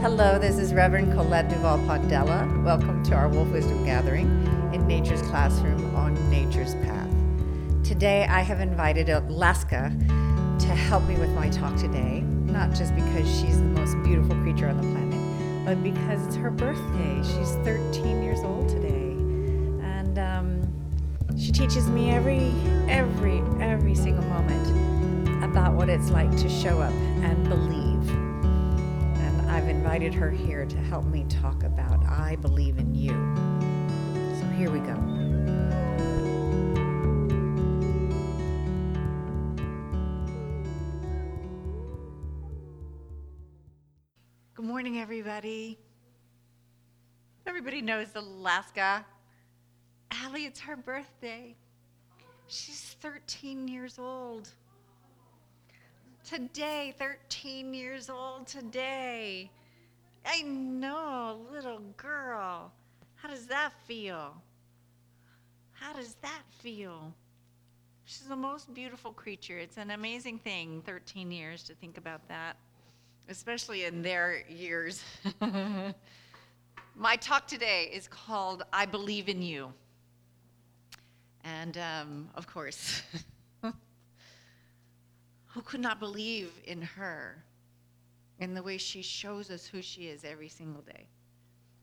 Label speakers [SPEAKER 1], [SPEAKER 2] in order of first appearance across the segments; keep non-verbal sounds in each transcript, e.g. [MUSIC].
[SPEAKER 1] Hello, this is Reverend Colette Duval Pondella. Welcome to our Wolf Wisdom Gathering in Nature's Classroom on Nature's Path. Today, I have invited Alaska to help me with my talk today, not just because she's the most beautiful creature on the planet, but because it's her birthday. She's 13 years old today. And um, she teaches me every, every, every single moment about what it's like to show up and believe. Invited her here to help me talk about I believe in you. So here we go. Good morning, everybody. Everybody knows Alaska. Allie, it's her birthday. She's 13 years old. Today, 13 years old today. I know, little girl. How does that feel? How does that feel? She's the most beautiful creature. It's an amazing thing, 13 years, to think about that, especially in their years. [LAUGHS] My talk today is called I Believe in You. And um, of course, [LAUGHS] who could not believe in her in the way she shows us who she is every single day?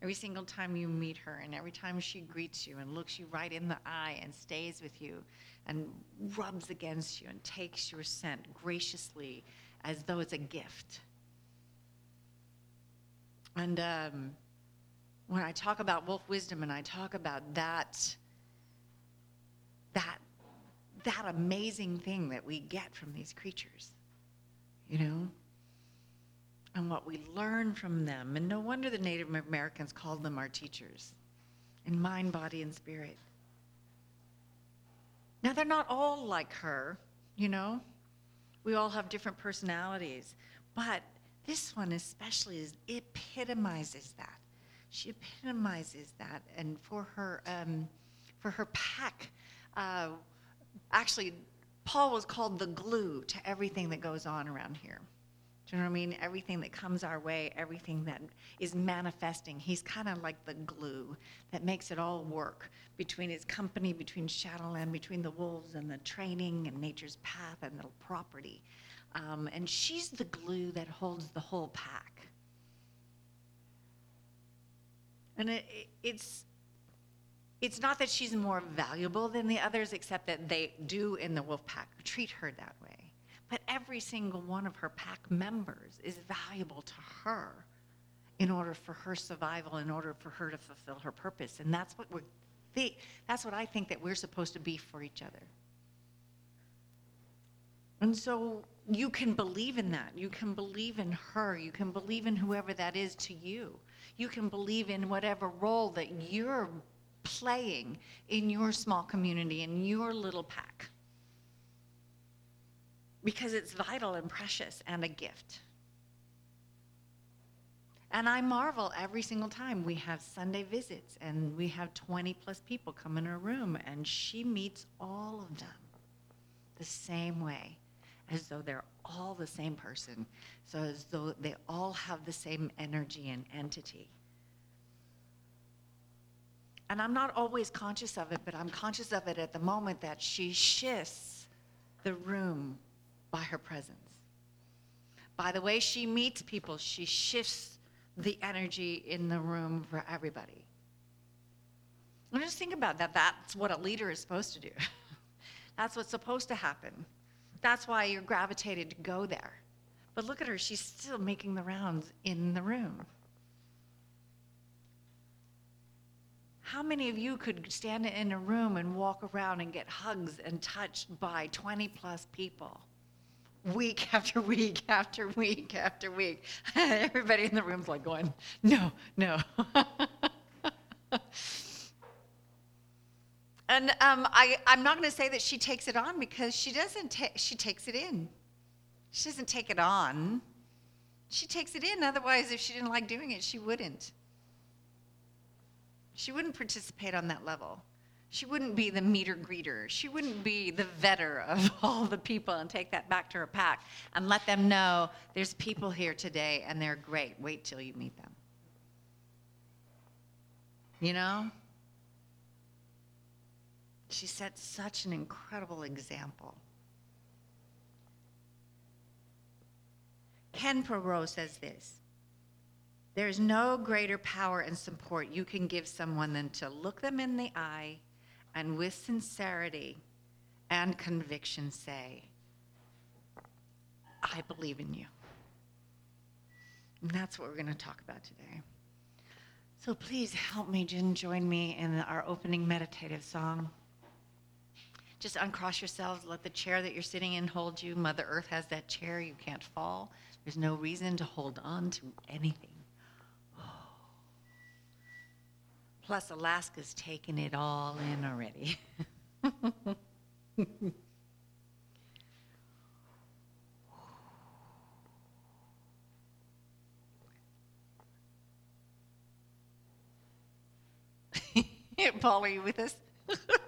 [SPEAKER 1] Every single time you meet her, and every time she greets you and looks you right in the eye and stays with you and rubs against you and takes your scent graciously as though it's a gift. And um, when I talk about wolf wisdom and I talk about that, that, that amazing thing that we get from these creatures, you know, and what we learn from them. And no wonder the Native Americans called them our teachers in mind, body, and spirit. Now, they're not all like her, you know, we all have different personalities, but this one especially is, epitomizes that. She epitomizes that, and for her, um, for her pack, uh, actually, Paul was called the glue to everything that goes on around here. Do you know what I mean? Everything that comes our way, everything that is manifesting, he's kind of like the glue that makes it all work between his company, between Shadowland, between the wolves and the training and nature's path and the property. Um, and she's the glue that holds the whole pack. And it, it's it's not that she's more valuable than the others, except that they do in the wolf pack treat her that way. But every single one of her pack members is valuable to her in order for her survival, in order for her to fulfill her purpose. And that's what we're that's what I think that we're supposed to be for each other. And so you can believe in that. You can believe in her. You can believe in whoever that is to you. You can believe in whatever role that you're playing in your small community, in your little pack. Because it's vital and precious and a gift. And I marvel every single time we have Sunday visits and we have 20 plus people come in her room, and she meets all of them the same way, as though they're all the same person, so as though they all have the same energy and entity. And I'm not always conscious of it, but I'm conscious of it at the moment that she shifts the room by her presence. By the way she meets people, she shifts the energy in the room for everybody. And just think about that. That's what a leader is supposed to do. [LAUGHS] That's what's supposed to happen. That's why you're gravitated to go there. But look at her, she's still making the rounds in the room. How many of you could stand in a room and walk around and get hugs and touched by 20 plus people? Week [LAUGHS] after week after week after week. [LAUGHS] Everybody in the room's like going, no, no. [LAUGHS] and um, I, I'm not going to say that she takes it on because she doesn't. Ta- she takes it in. She doesn't take it on. She takes it in. Otherwise, if she didn't like doing it, she wouldn't. She wouldn't participate on that level. She wouldn't be the meter greeter. She wouldn't be the vetter of [LAUGHS] all the people and take that back to her pack and let them know there's people here today and they're great. Wait till you meet them. You know? She set such an incredible example. Ken Poirot says this There's no greater power and support you can give someone than to look them in the eye and with sincerity and conviction say, I believe in you. And that's what we're going to talk about today. So please help me and join me in our opening meditative song. Just uncross yourselves, let the chair that you're sitting in hold you. Mother Earth has that chair, you can't fall. There's no reason to hold on to anything. Plus, Alaska's taken it all in already. [LAUGHS] Paul, are you with us? [LAUGHS]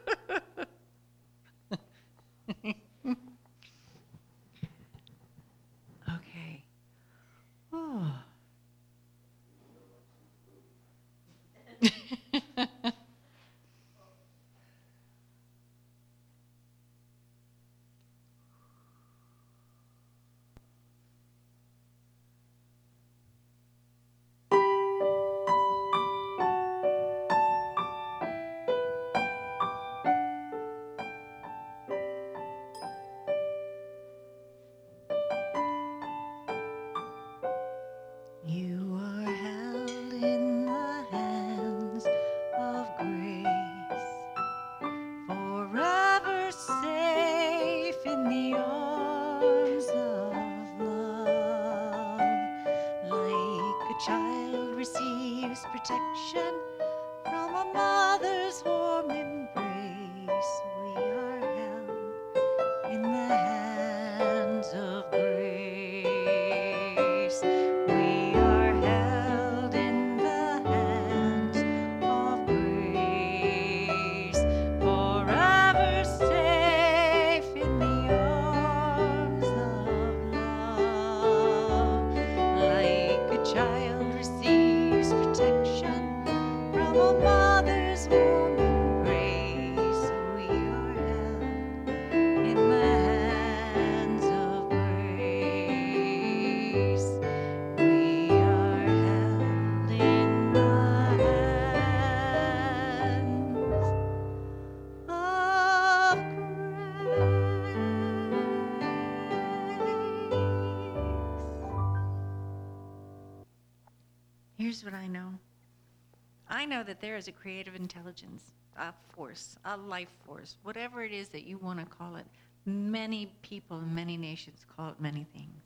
[SPEAKER 1] that there is a creative intelligence, a force, a life force, whatever it is that you want to call it. Many people in many nations call it many things.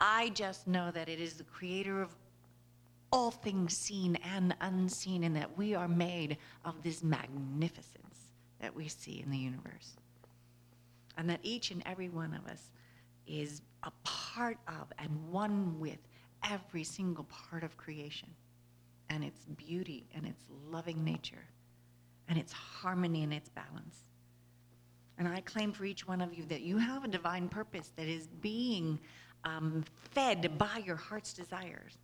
[SPEAKER 1] I just know that it is the creator of all things seen and unseen, and that we are made of this magnificence that we see in the universe. And that each and every one of us is a part of and one with every single part of creation and its beauty and its loving nature and its harmony and its balance. And I claim for each one of you that you have a divine purpose that is being um, fed by your heart's desires,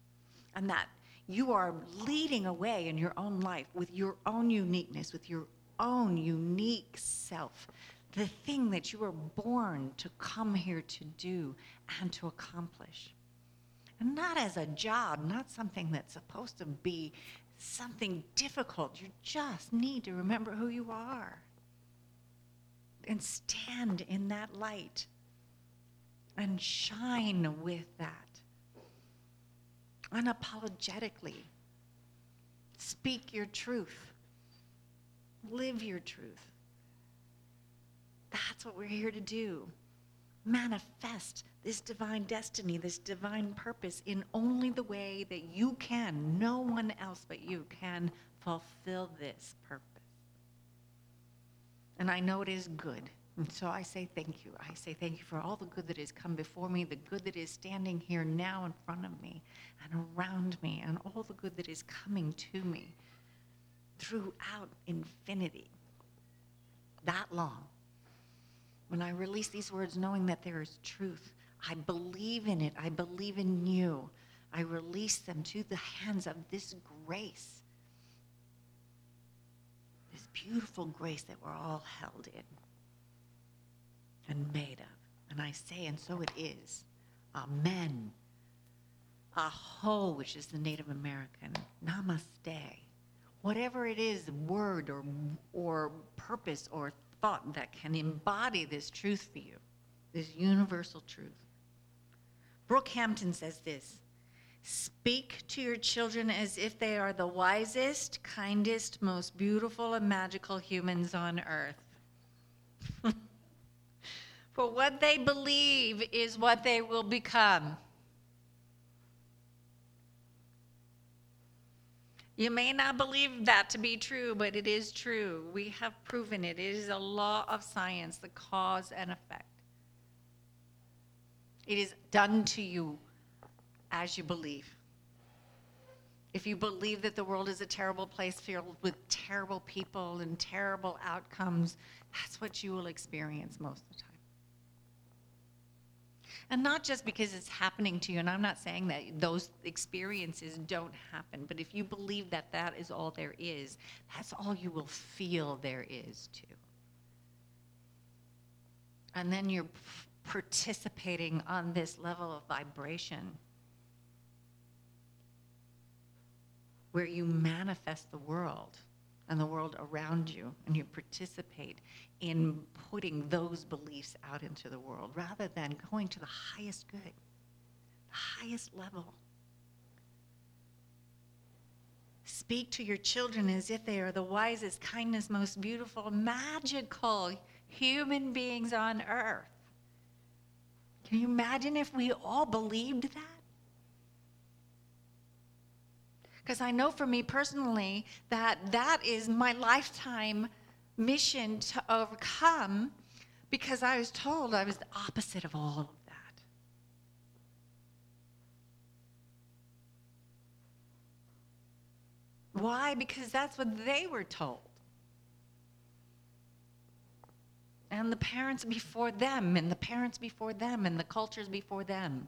[SPEAKER 1] and that you are leading a way in your own life with your own uniqueness, with your own unique self, the thing that you were born to come here to do and to accomplish. Not as a job, not something that's supposed to be something difficult. You just need to remember who you are and stand in that light and shine with that unapologetically. Speak your truth, live your truth. That's what we're here to do. Manifest this divine destiny, this divine purpose in only the way that you can. No one else but you can fulfill this purpose. And I know it is good. And so I say thank you. I say thank you for all the good that has come before me, the good that is standing here now in front of me and around me, and all the good that is coming to me. throughout infinity. That long. When I release these words, knowing that there is truth, I believe in it. I believe in you. I release them to the hands of this grace, this beautiful grace that we're all held in and made of. And I say, and so it is. Amen. Aho, which is the Native American. Namaste. Whatever it is, word or, or purpose or that can embody this truth for you, this universal truth. Brooke Hampton says this Speak to your children as if they are the wisest, kindest, most beautiful, and magical humans on earth. [LAUGHS] For what they believe is what they will become. You may not believe that to be true, but it is true. We have proven it. It is a law of science, the cause and effect. It is done to you as you believe. If you believe that the world is a terrible place filled with terrible people and terrible outcomes, that's what you will experience most of the time. And not just because it's happening to you, and I'm not saying that those experiences don't happen, but if you believe that that is all there is, that's all you will feel there is too. And then you're participating on this level of vibration where you manifest the world and the world around you, and you participate in putting those beliefs out into the world rather than going to the highest good, the highest level. Speak to your children as if they are the wisest, kindest, most beautiful, magical human beings on earth. Can you imagine if we all believed that? Because I know for me personally that that is my lifetime mission to overcome because I was told I was the opposite of all of that. Why? Because that's what they were told. And the parents before them, and the parents before them, and the cultures before them.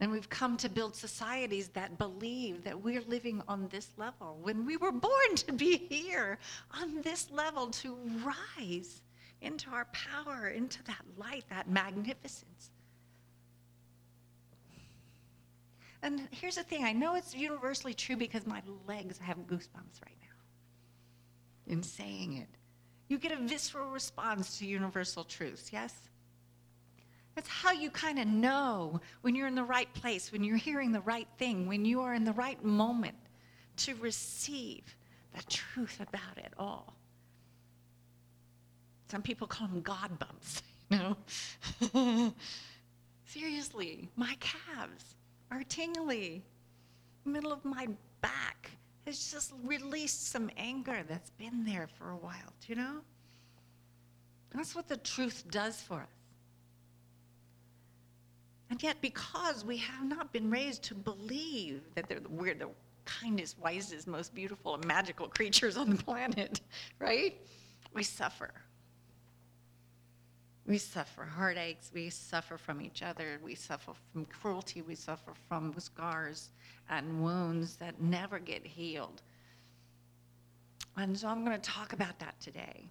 [SPEAKER 1] And we've come to build societies that believe that we're living on this level when we were born to be here on this level to rise into our power, into that light, that magnificence. And here's the thing I know it's universally true because my legs have goosebumps right now in saying it. You get a visceral response to universal truths, yes? That's how you kind of know when you're in the right place, when you're hearing the right thing, when you are in the right moment to receive the truth about it all. Some people call them God bumps, [LAUGHS] you know? [LAUGHS] Seriously, my calves are tingly. The middle of my back has just released some anger that's been there for a while, do you know? That's what the truth does for us. And yet, because we have not been raised to believe that we're the kindest, wisest, most beautiful, and magical creatures on the planet, [LAUGHS] right? We suffer. We suffer heartaches. We suffer from each other. We suffer from cruelty. We suffer from scars and wounds that never get healed. And so I'm going to talk about that today.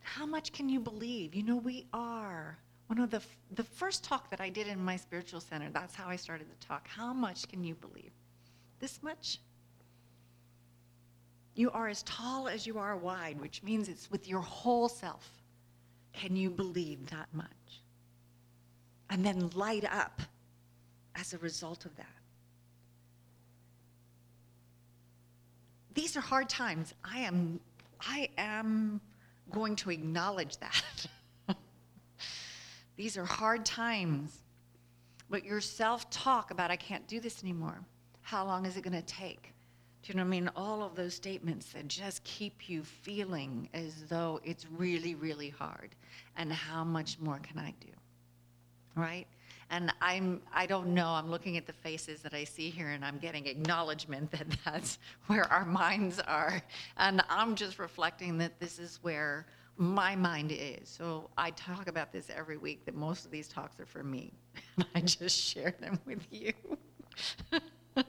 [SPEAKER 1] How much can you believe? You know, we are one of the, the first talk that I did in my spiritual center, that's how I started the talk. How much can you believe? This much? You are as tall as you are wide, which means it's with your whole self. Can you believe that much? And then light up as a result of that. These are hard times. I am I am going to acknowledge that. [LAUGHS] These are hard times. But your self talk about, I can't do this anymore, how long is it going to take? Do you know what I mean? All of those statements that just keep you feeling as though it's really, really hard. And how much more can I do? Right? And I'm, I don't know, I'm looking at the faces that I see here and I'm getting acknowledgement that [LAUGHS] that's where our minds are. And I'm just reflecting that this is where my mind is. So I talk about this every week, that most of these talks are for me. [LAUGHS] I just share them with you. [LAUGHS]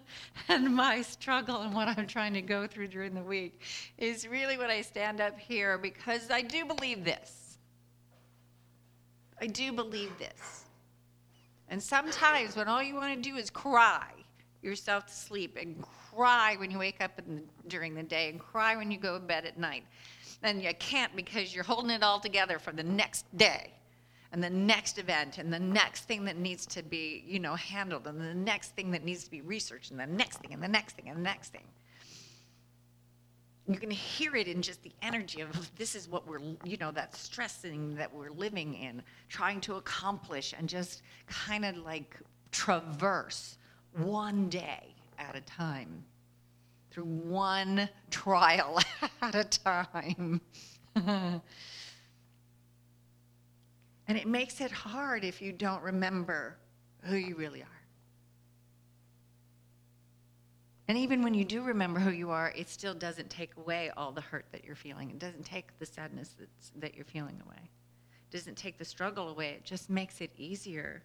[SPEAKER 1] and my struggle and what I'm trying to go through during the week is really when I stand up here because I do believe this. I do believe this. And sometimes when all you want to do is cry yourself to sleep and cry when you wake up the, during the day and cry when you go to bed at night, then you can't because you're holding it all together for the next day and the next event and the next thing that needs to be you know handled and the next thing that needs to be researched and the next thing and the next thing and the next thing. You can hear it in just the energy of this is what we're you know that stressing that we're living in trying to accomplish and just kind of like traverse one day at a time through one trial [LAUGHS] at a time [LAUGHS] And it makes it hard if you don't remember who you really are. And even when you do remember who you are, it still doesn't take away all the hurt that you're feeling. It doesn't take the sadness that's, that you're feeling away. It doesn't take the struggle away. It just makes it easier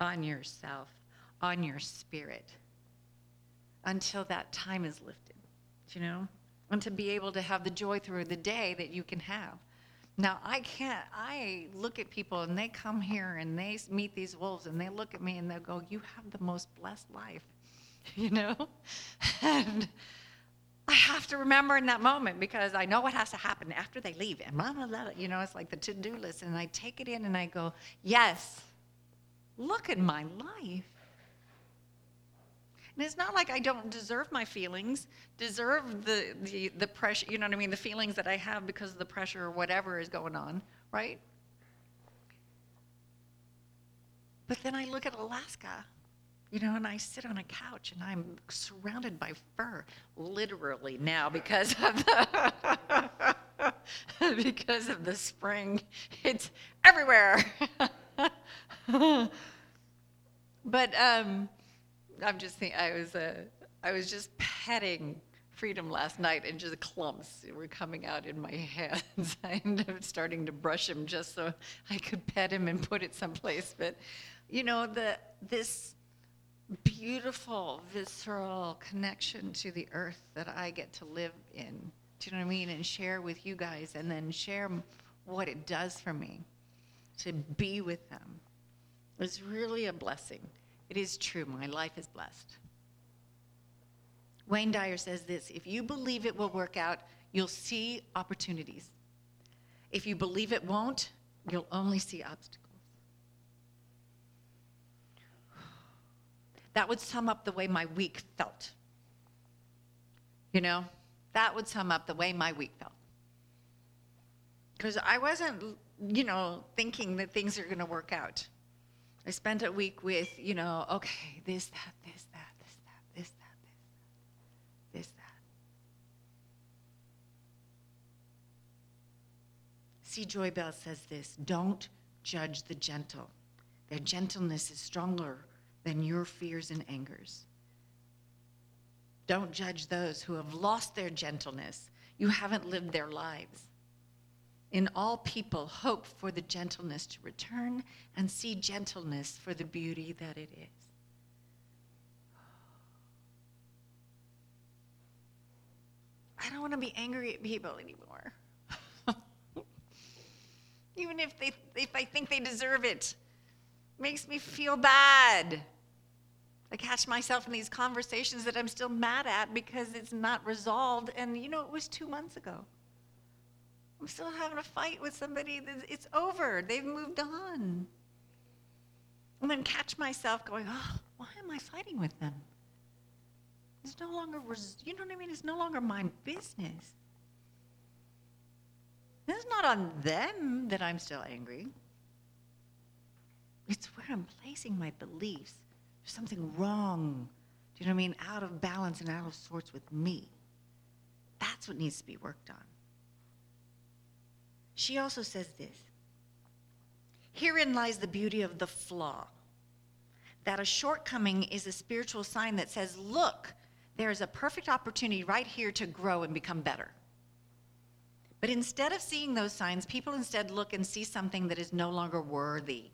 [SPEAKER 1] on yourself, on your spirit, until that time is lifted, you know? And to be able to have the joy through the day that you can have. Now, I can't, I look at people and they come here and they meet these wolves and they look at me and they'll go, You have the most blessed life, [LAUGHS] you know? And I have to remember in that moment because I know what has to happen after they leave. And blah, blah, blah, you know, it's like the to do list. And I take it in and I go, Yes, look at my life. And it's not like I don't deserve my feelings, deserve the, the, the pressure, you know what I mean, the feelings that I have because of the pressure or whatever is going on, right? But then I look at Alaska, you know, and I sit on a couch and I'm surrounded by fur, literally now because of the, [LAUGHS] because of the spring. It's everywhere. [LAUGHS] but um, I'm just thinking, I was, uh, I was just petting Freedom last night, and just clumps were coming out in my [LAUGHS] hands. I ended up starting to brush him just so I could pet him and put it someplace. But, you know, the this beautiful, visceral connection to the earth that I get to live in. Do you know what I mean? And share with you guys, and then share what it does for me to be with them. It's really a blessing. It is true. My life is blessed. Wayne Dyer says this if you believe it will work out, you'll see opportunities. If you believe it won't, you'll only see obstacles. That would sum up the way my week felt. You know, that would sum up the way my week felt. Because I wasn't, you know, thinking that things are going to work out. I spent a week with, you know, okay, this, that, this, that, this, that, this, that, this, that, this, that. C. Joy Bell says this don't judge the gentle. Their gentleness is stronger than your fears and angers. Don't judge those who have lost their gentleness. You haven't lived their lives in all people hope for the gentleness to return and see gentleness for the beauty that it is. I don't want to be angry at people anymore. [LAUGHS] Even if they if I think they deserve it. Makes me feel bad. I catch myself in these conversations that I'm still mad at because it's not resolved and you know it was 2 months ago. I'm still having a fight with somebody. It's over. They've moved on. And then catch myself going, oh, why am I fighting with them? It's no longer, res- you know what I mean? It's no longer my business. It's not on them that I'm still angry. It's where I'm placing my beliefs. There's something wrong. Do you know what I mean? Out of balance and out of sorts with me. That's what needs to be worked on. She also says this Herein lies the beauty of the flaw. that a shortcoming is a spiritual sign that says, look, there is a perfect opportunity right here to grow and become better. But instead of seeing those signs, people instead look and see something that is no longer worthy,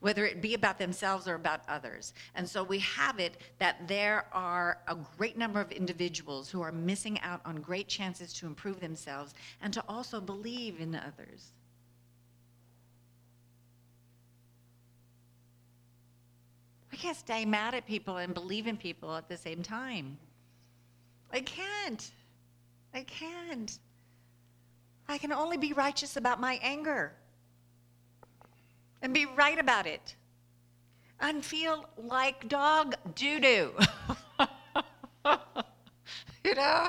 [SPEAKER 1] whether it be about themselves or about others. And so we have it that there are a great number of individuals who are missing out on great chances to improve themselves and to also believe in others. I can't stay mad at people and believe in people at the same time. I can't. I can't. I can only be righteous about my anger and be right about it and feel like dog doo doo. [LAUGHS] you know?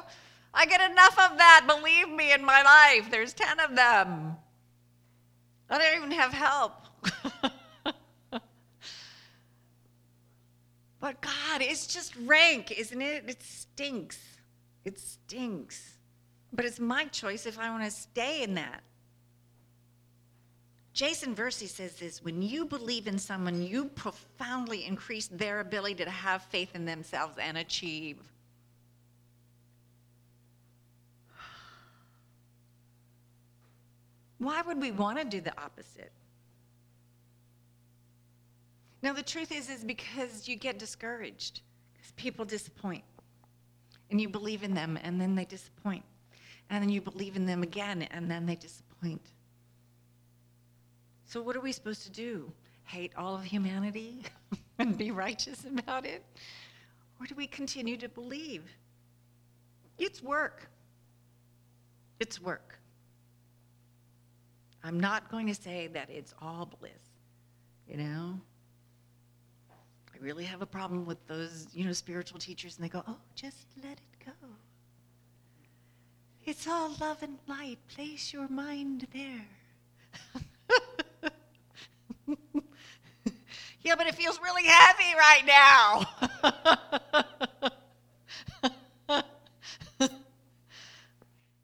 [SPEAKER 1] I get enough of that, believe me, in my life. There's 10 of them. I don't even have help. [LAUGHS] But God, it's just rank, isn't it? It stinks. It stinks. But it's my choice if I want to stay in that. Jason Versey says this when you believe in someone, you profoundly increase their ability to have faith in themselves and achieve. Why would we want to do the opposite? Now the truth is is because you get discouraged because people disappoint. And you believe in them and then they disappoint. And then you believe in them again and then they disappoint. So what are we supposed to do? Hate all of humanity [LAUGHS] and be righteous about it? Or do we continue to believe? It's work. It's work. I'm not going to say that it's all bliss, you know? I really have a problem with those, you know, spiritual teachers, and they go, oh, just let it go. It's all love and light. Place your mind there. [LAUGHS] yeah, but it feels really heavy right now. [LAUGHS]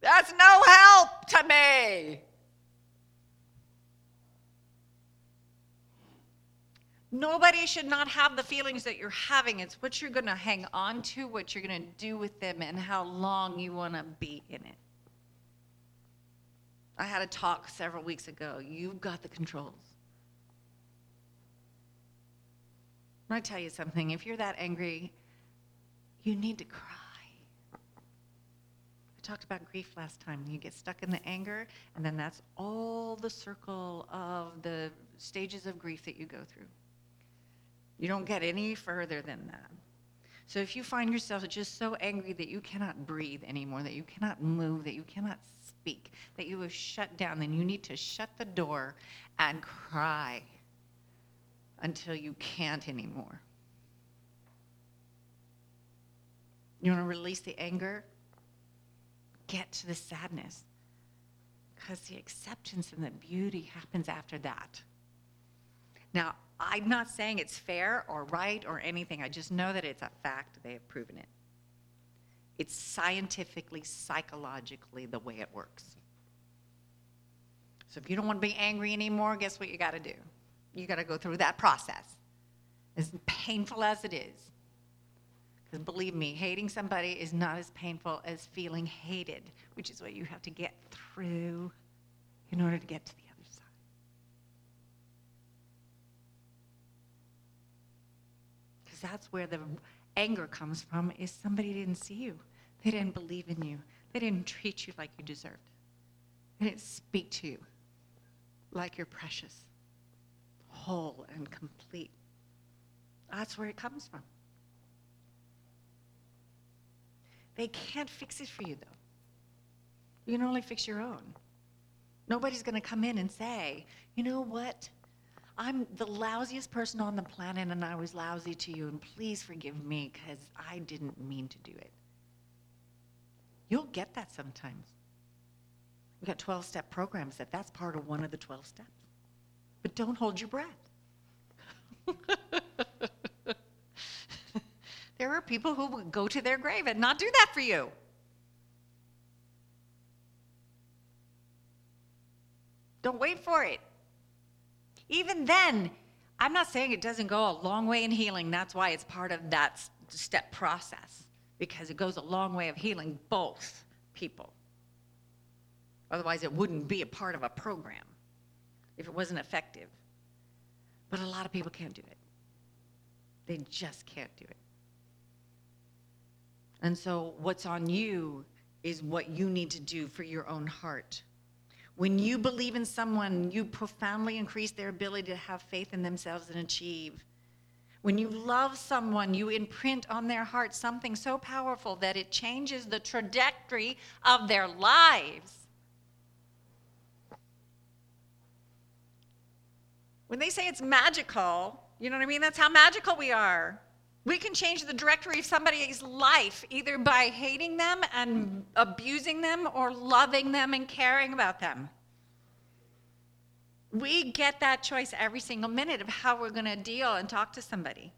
[SPEAKER 1] That's no help to me. Nobody should not have the feelings that you're having. It's what you're going to hang on to, what you're going to do with them, and how long you want to be in it. I had a talk several weeks ago. You've got the controls. I tell you something if you're that angry, you need to cry. I talked about grief last time. You get stuck in the anger, and then that's all the circle of the stages of grief that you go through. You don't get any further than that. So if you find yourself just so angry that you cannot breathe anymore, that you cannot move, that you cannot speak, that you have shut down, then you need to shut the door and cry until you can't anymore. You want to release the anger? Get to the sadness. Because the acceptance and the beauty happens after that. Now, I'm not saying it's fair or right or anything. I just know that it's a fact. They have proven it. It's scientifically, psychologically the way it works. So if you don't want to be angry anymore, guess what you got to do? You got to go through that process, as painful as it is. Because believe me, hating somebody is not as painful as feeling hated, which is what you have to get through in order to get to the other side. Because that's where the anger comes from is somebody didn't see you. They didn't believe in you. They didn't treat you like you deserved. They didn't speak to you like you're precious, whole and complete. That's where it comes from. They can't fix it for you, though. You can only fix your own. Nobody's going to come in and say, you know what? I'm the lousiest person on the planet and I was lousy to you, and please forgive me because I didn't mean to do it. You'll get that sometimes. We've got 12 step programs that that's part of one of the 12 steps. But don't hold your breath. [LAUGHS] there are people who will go to their grave and not do that for you. Don't wait for it. Even then, I'm not saying it doesn't go a long way in healing. That's why it's part of that step process, because it goes a long way of healing both people. Otherwise, it wouldn't be a part of a program if it wasn't effective. But a lot of people can't do it. They just can't do it. And so, what's on you is what you need to do for your own heart. When you believe in someone, you profoundly increase their ability to have faith in themselves and achieve. When you love someone, you imprint on their heart something so powerful that it changes the trajectory of their lives. When they say it's magical, you know what I mean? That's how magical we are. We can change the directory of somebody's life either by hating them and abusing them or loving them and caring about them. We get that choice every single minute of how we're going to deal and talk to somebody,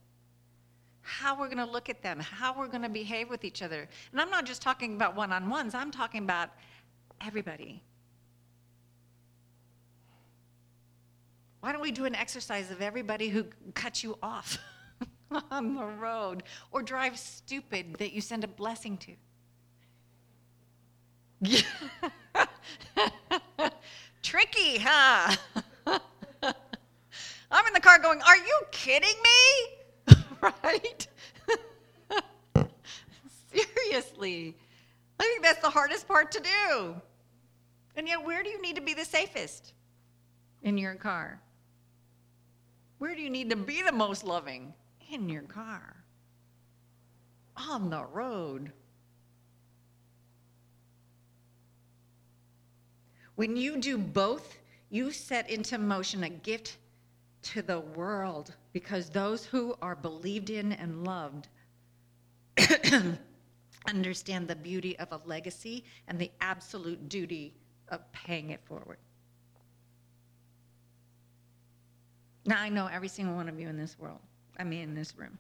[SPEAKER 1] how we're going to look at them, how we're going to behave with each other. And I'm not just talking about one on ones, I'm talking about everybody. Why don't we do an exercise of everybody who cuts you off? [LAUGHS] on the road or drives stupid that you send a blessing to. [LAUGHS] Tricky, huh? [LAUGHS] I'm in the car going, Are you kidding me? right? Seriously. I think that's the hardest part to do. And yet, where do you need to be the safest? In your car. Where do you need to be the most loving? in your car, on the road. When you do both, you set into motion a gift to the world because those who are believed in and loved [CLEARS THROAT] understand the beauty of a legacy and the absolute duty of paying it forward. Now, I know every single one of you in this world. I mean, in this room.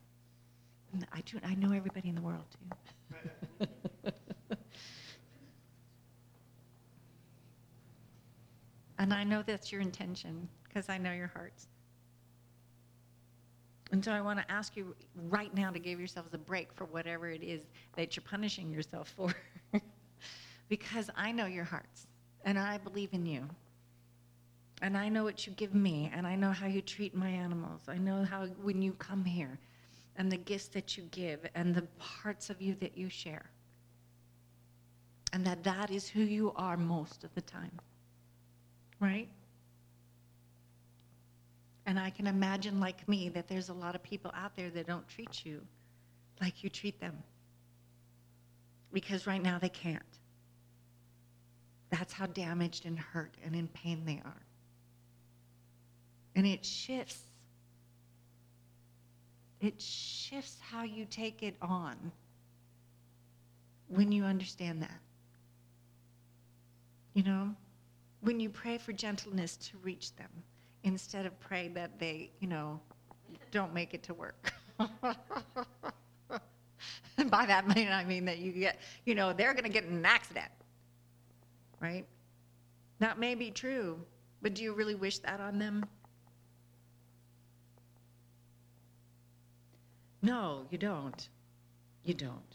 [SPEAKER 1] I do. I know everybody in the world too. [LAUGHS] and I know that's your intention because I know your hearts. And so I want to ask you right now to give yourselves a break for whatever it is that you're punishing yourself for. [LAUGHS] because I know your hearts and I believe in you. And I know what you give me, and I know how you treat my animals. I know how when you come here, and the gifts that you give, and the parts of you that you share. And that that is who you are most of the time. Right? And I can imagine, like me, that there's a lot of people out there that don't treat you like you treat them. Because right now they can't. That's how damaged and hurt and in pain they are. And it shifts. It shifts how you take it on when you understand that. You know, when you pray for gentleness to reach them instead of pray that they, you know, don't make it to work. and [LAUGHS] by that I mean that you get, you know, they're going to get in an accident. Right? That may be true, but do you really wish that on them? No, you don't. You don't.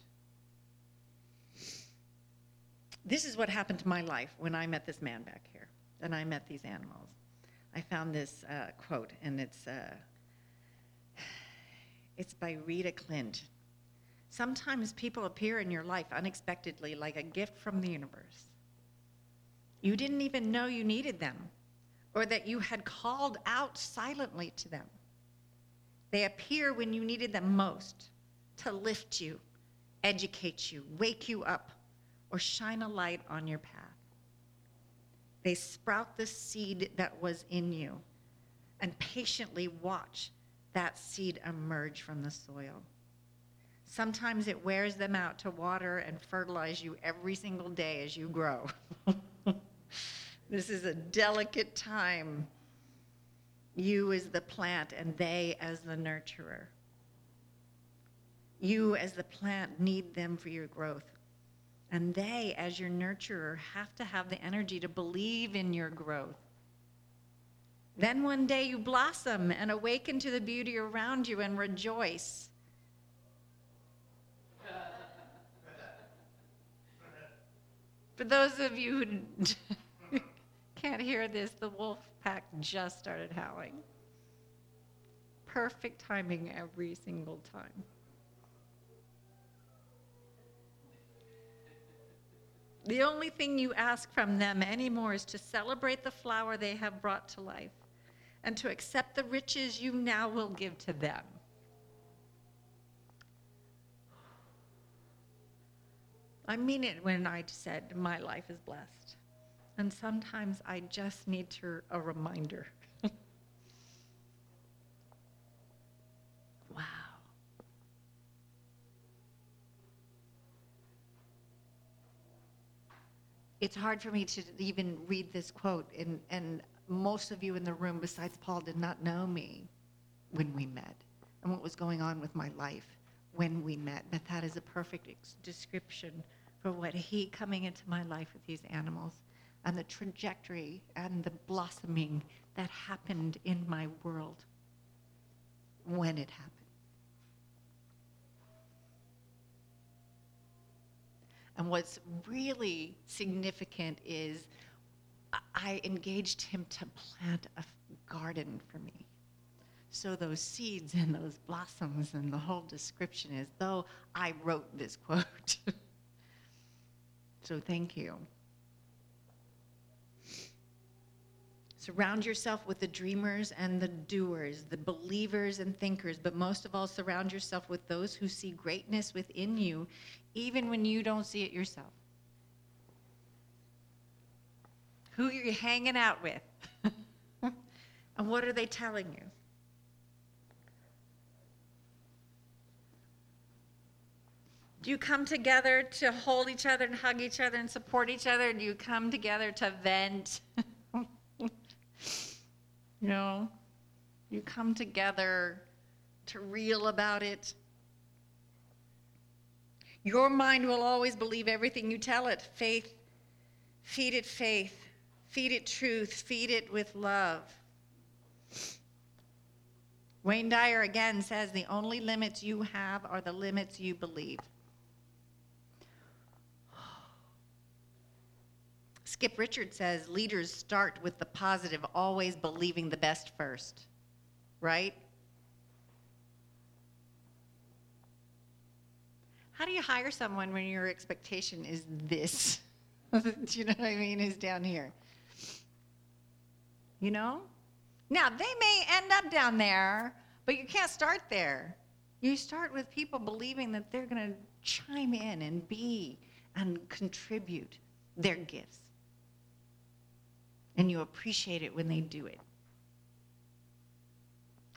[SPEAKER 1] This is what happened to my life when I met this man back here and I met these animals. I found this uh, quote, and it's, uh, it's by Rita Clint. Sometimes people appear in your life unexpectedly like a gift from the universe. You didn't even know you needed them or that you had called out silently to them. They appear when you needed them most to lift you, educate you, wake you up, or shine a light on your path. They sprout the seed that was in you and patiently watch that seed emerge from the soil. Sometimes it wears them out to water and fertilize you every single day as you grow. [LAUGHS] this is a delicate time you as the plant and they as the nurturer. You as the plant need them for your growth. And they, as your nurturer, have to have the energy to believe in your growth. Then one day you blossom and awaken to the beauty around you and rejoice. [LAUGHS] For those of you who [LAUGHS] can't hear this, the wolf pack just started howling. Perfect timing every single time. The only thing you ask from them anymore is to celebrate the flower they have brought to life and to accept the riches you now will give to them. I mean it when I said my life is blessed. And sometimes I just need to, a reminder. [LAUGHS] wow. It's hard for me to even read this quote, and, and most of you in the room, besides Paul, did not know me when we met and what was going on with my life when we met. But that is a perfect description for what he coming into my life with these animals and the trajectory and the blossoming that happened in my world when it happened. And what's really significant is I engaged him to plant a garden for me. So those seeds and those blossoms and the whole description is though I wrote this quote. [LAUGHS] so thank you. Surround yourself with the dreamers and the doers, the believers and thinkers, but most of all, surround yourself with those who see greatness within you, even when you don't see it yourself. Who are you hanging out with? [LAUGHS] and what are they telling you? Do you come together to hold each other and hug each other and support each other? Do you come together to vent? [LAUGHS] no. You come together to reel about it. Your mind will always believe everything you tell it. Faith, feed it faith. Feed it truth, feed it with love. Wayne Dyer again says the only limits you have are the limits you believe. Skip Prichard says leaders start with the positive, always believing the best first. Right? How do you hire someone when your expectation is this? [LAUGHS] do you know what I mean? Is down here you know? Now, they may end up down there, but you can't start there. You start with people believing that they're going to chime in and be and contribute their gifts. And you appreciate it when they do it.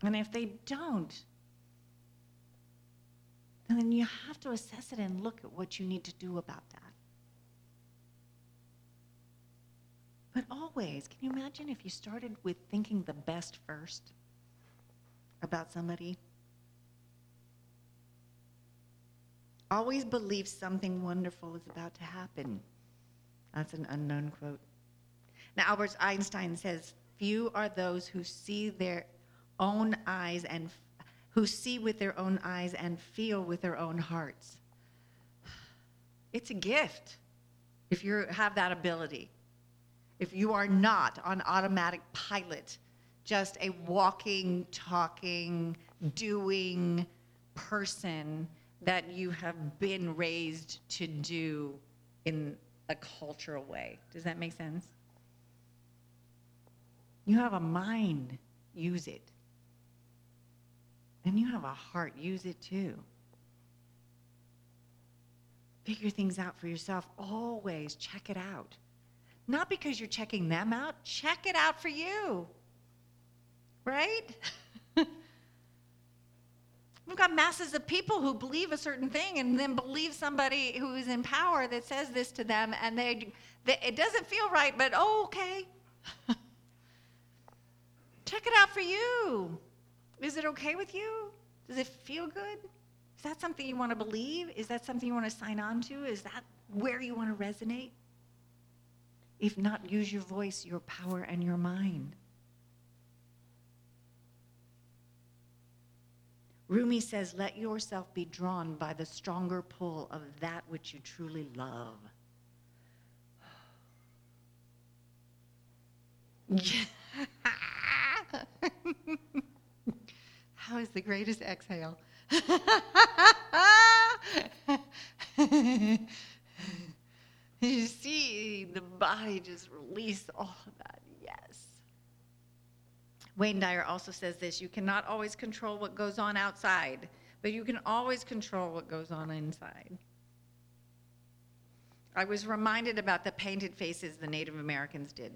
[SPEAKER 1] And if they don't, then you have to assess it and look at what you need to do about that. But always, can you imagine if you started with thinking the best first about somebody? Always believe something wonderful is about to happen. That's an unknown quote. Now, Albert Einstein says, Few are those who see their own eyes and who see with their own eyes and feel with their own hearts. It's a gift if you have that ability if you are not on automatic pilot, just a walking, talking, doing person that you have been raised to do in a cultural way. Does that make sense? You have a mind, use it. And you have a heart, use it too. Figure things out for yourself. Always check it out. Not because you're checking them out, check it out for you. Right? [LAUGHS] We've got masses of people who believe a certain thing and then believe somebody who is in power that says this to them, and they, they it doesn't feel right, but oh, okay. [LAUGHS] check it out for you. Is it okay with you? Does it feel good? Is that something you want to believe? Is that something you want to sign on to? Is that where you want to resonate? If not, use your voice, your power, and your mind. Rumi says, Let yourself be drawn by the stronger pull of that which you truly love. [SIGHS] [LAUGHS] [LAUGHS] How is the greatest exhale? [LAUGHS] you see the body just release all of that. Yes. Wayne Dyer also says this you cannot always control what goes on outside, but you can always control what goes on inside. I was reminded about the painted faces the Native Americans did.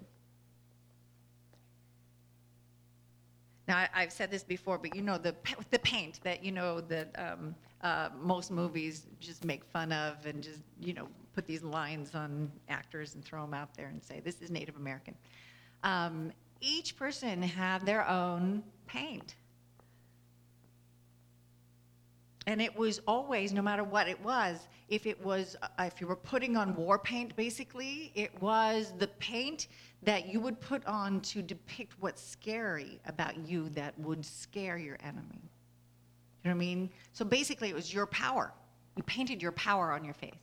[SPEAKER 1] Now, I, have said this before, but you know the the paint that you know that um, uh, most movies just make fun of and just you know put these lines on actors and throw them out there and say this is Native American. Um, each person had their own paint. And it was always, no matter what it was, if it was, uh, if you were putting on war paint, basically, it was the paint that you would put on to depict what's scary about you that would scare your enemy. You know what I mean? So basically, it was your power. You painted your power on your face.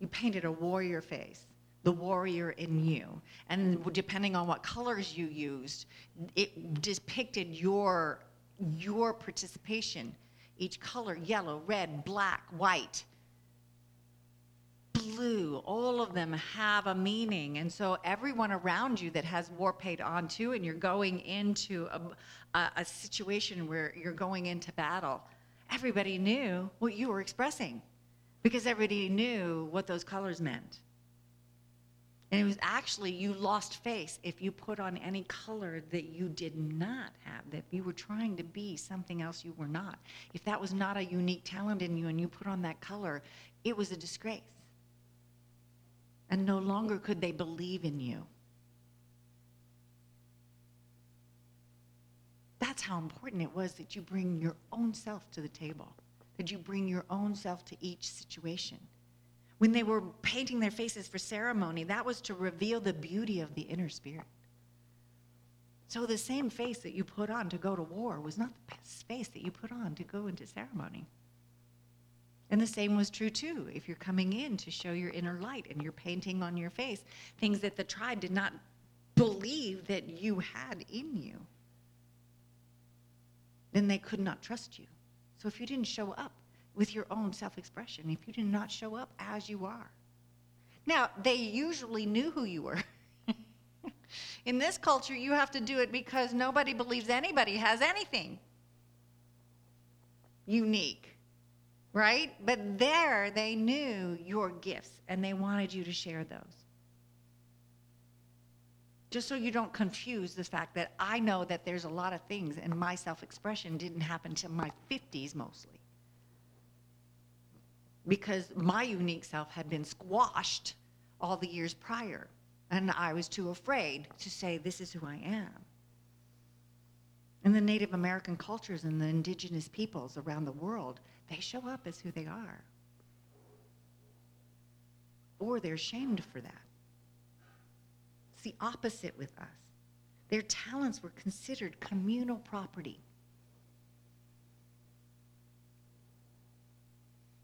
[SPEAKER 1] You painted a warrior face the warrior in you. And depending on what colors you used, it depicted your, your participation. Each color yellow, red, black, white, blue all of them have a meaning. And so, everyone around you that has war paint on too, and you're going into a, a, a situation where you're going into battle, everybody knew what you were expressing because everybody knew what those colors meant. And it was actually you lost face if you put on any color that you did not have, that you were trying to be something else you were not. If that was not a unique talent in you and you put on that color, it was a disgrace. And no longer could they believe in you. That's how important it was that you bring your own self to the table, that you bring your own self to each situation. When they were painting their faces for ceremony, that was to reveal the beauty of the inner spirit. So the same face that you put on to go to war was not the best face that you put on to go into ceremony. And the same was true too if you're coming in to show your inner light and you're painting on your face things that the tribe did not believe that you had in you. Then they could not trust you. So if you didn't show up with your own self expression if you did not show up as you are. Now, they usually knew who you were. [LAUGHS] In this culture, you have to do it because nobody believes anybody has anything unique, right? But there, they knew your gifts and they wanted you to share those. Just so you don't confuse the fact that I know that there's a lot of things and my self expression didn't happen until my 50s mostly because my unique self had been squashed all the years prior. And I was too afraid to say, This is who I am. And the Native American cultures and the indigenous peoples around the world, they show up as who they are. Or they're shamed for that. It's the opposite with us. Their talents were considered communal property.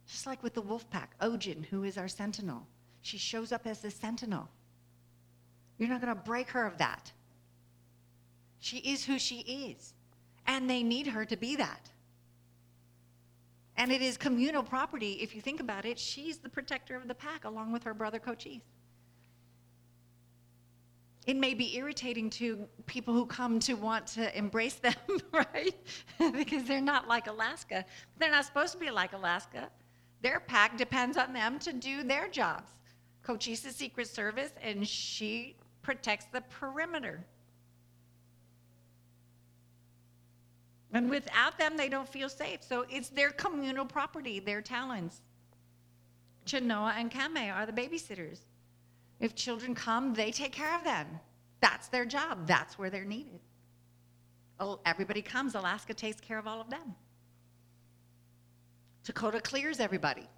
[SPEAKER 1] Just like with the wolf pack, Ojin, who is our sentinel. She shows up as the sentinel. You're not going to break her of that. She is who she is. And they need her to be that. And it is communal property. If you think about it, she's the protector of the pack along with her brother Cochise. It may be irritating to people who come to want to embrace [LAUGHS] them, right? [LAUGHS] because they're not like Alaska. They're not supposed to be like Alaska. Their pack depends on them to do their jobs. Cochise's Secret Service, and she protects the perimeter. And without them, they don't feel safe. So it's their communal property, their talents. Chenoa and Kame are the babysitters. If children come, they take care of them. That's their job. That's where they're needed. Everybody comes, Alaska takes care of all of them. Dakota clears everybody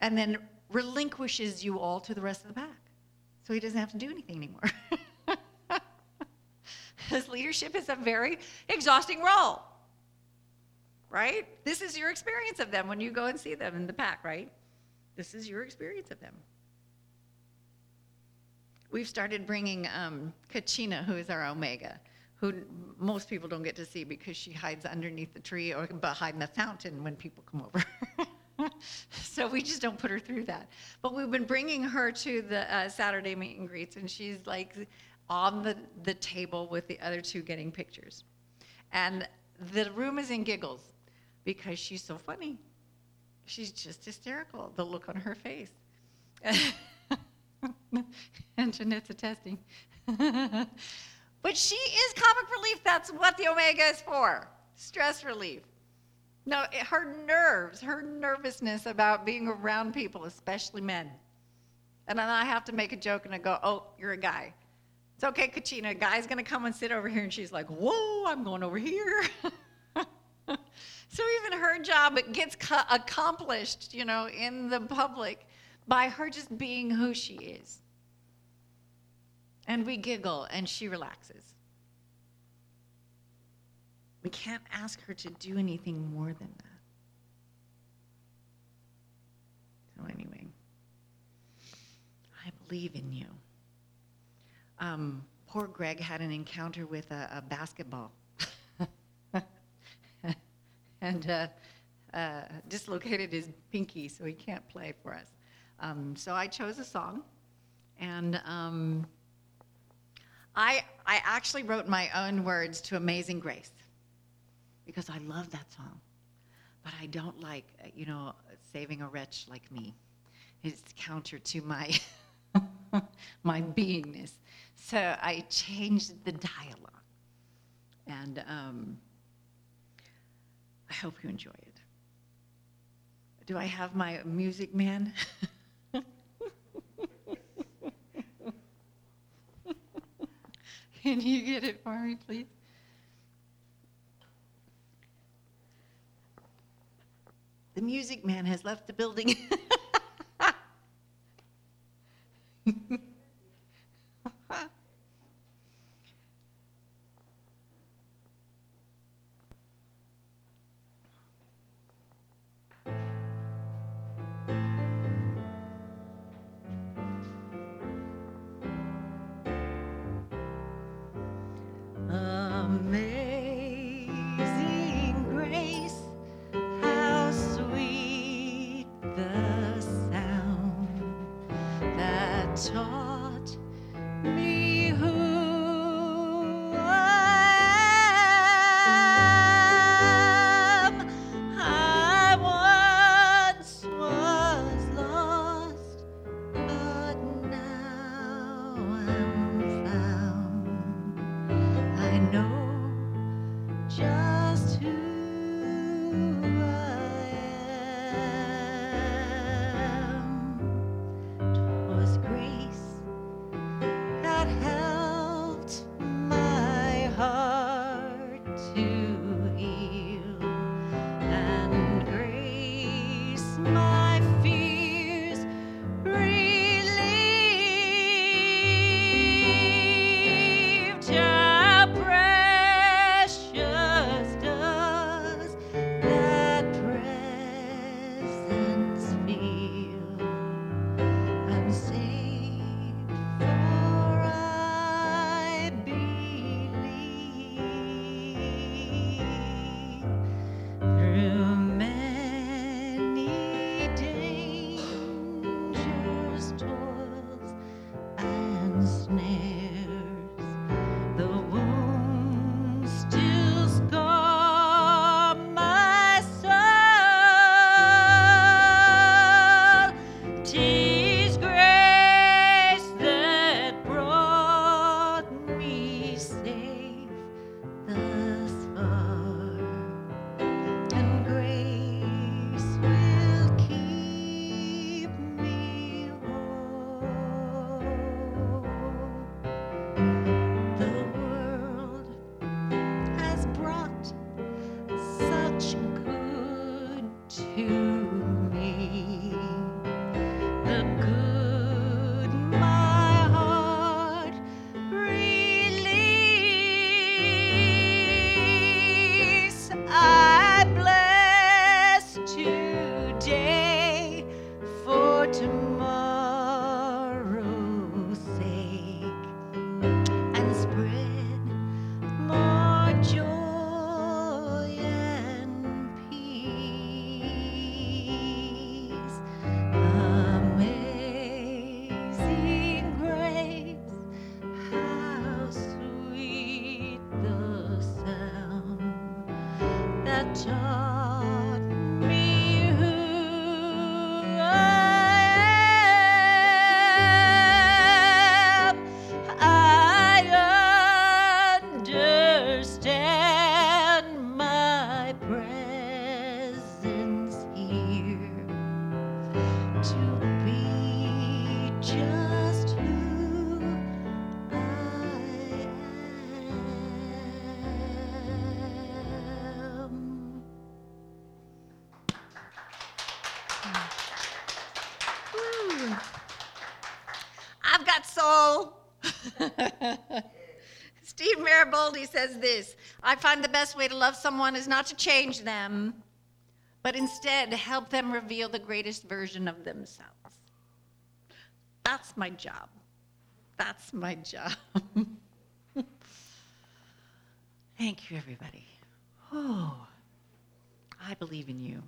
[SPEAKER 1] and then relinquishes you all to the rest of the pack. So he doesn't have to do anything anymore. [LAUGHS] because leadership is a very exhausting role. Right? This is your experience of them when you go and see them in the pack, right? This is your experience of them. We've started bringing um, Kachina, who is our Omega, who most people don't get to see because she hides underneath the tree or behind the fountain when people come over. [LAUGHS] so we just don't put her through that. But we've been bringing her to the uh, Saturday meet and greets, and she's like on the, the table with the other two getting pictures. And the room is in giggles because she's so funny. She's just hysterical, the look on her face. [LAUGHS] and Jeanette's attesting. [LAUGHS] but she is comic relief. That's what the Omega is for stress relief. No, her nerves, her nervousness about being around people, especially men. And then I have to make a joke and I go, oh, you're a guy. It's okay, Kachina. A guy's going to come and sit over here. And she's like, whoa, I'm going over here. [LAUGHS] so even her job gets accomplished, you know, in the public by her just being who she is. And we giggle and she relaxes. We can't ask her to do anything more than that. So, anyway, I believe in you. Um, poor Greg had an encounter with a, a basketball [LAUGHS] and uh, uh, dislocated his pinky, so he can't play for us. Um, so I chose a song, and um, I, I actually wrote my own words to Amazing Grace because I love that song. But I don't like, you know, saving a wretch like me. It's counter to my, [LAUGHS] my beingness. So I changed the dialogue. And um, I hope you enjoy it. Do I have my music man? Can you get it for me, please? The music man has left the building. [LAUGHS] says this I find the best way to love someone is not to change them, but instead help them reveal the greatest version of themselves. That's my job. That's my job. [LAUGHS] Thank you, everybody. Oh, I believe in you.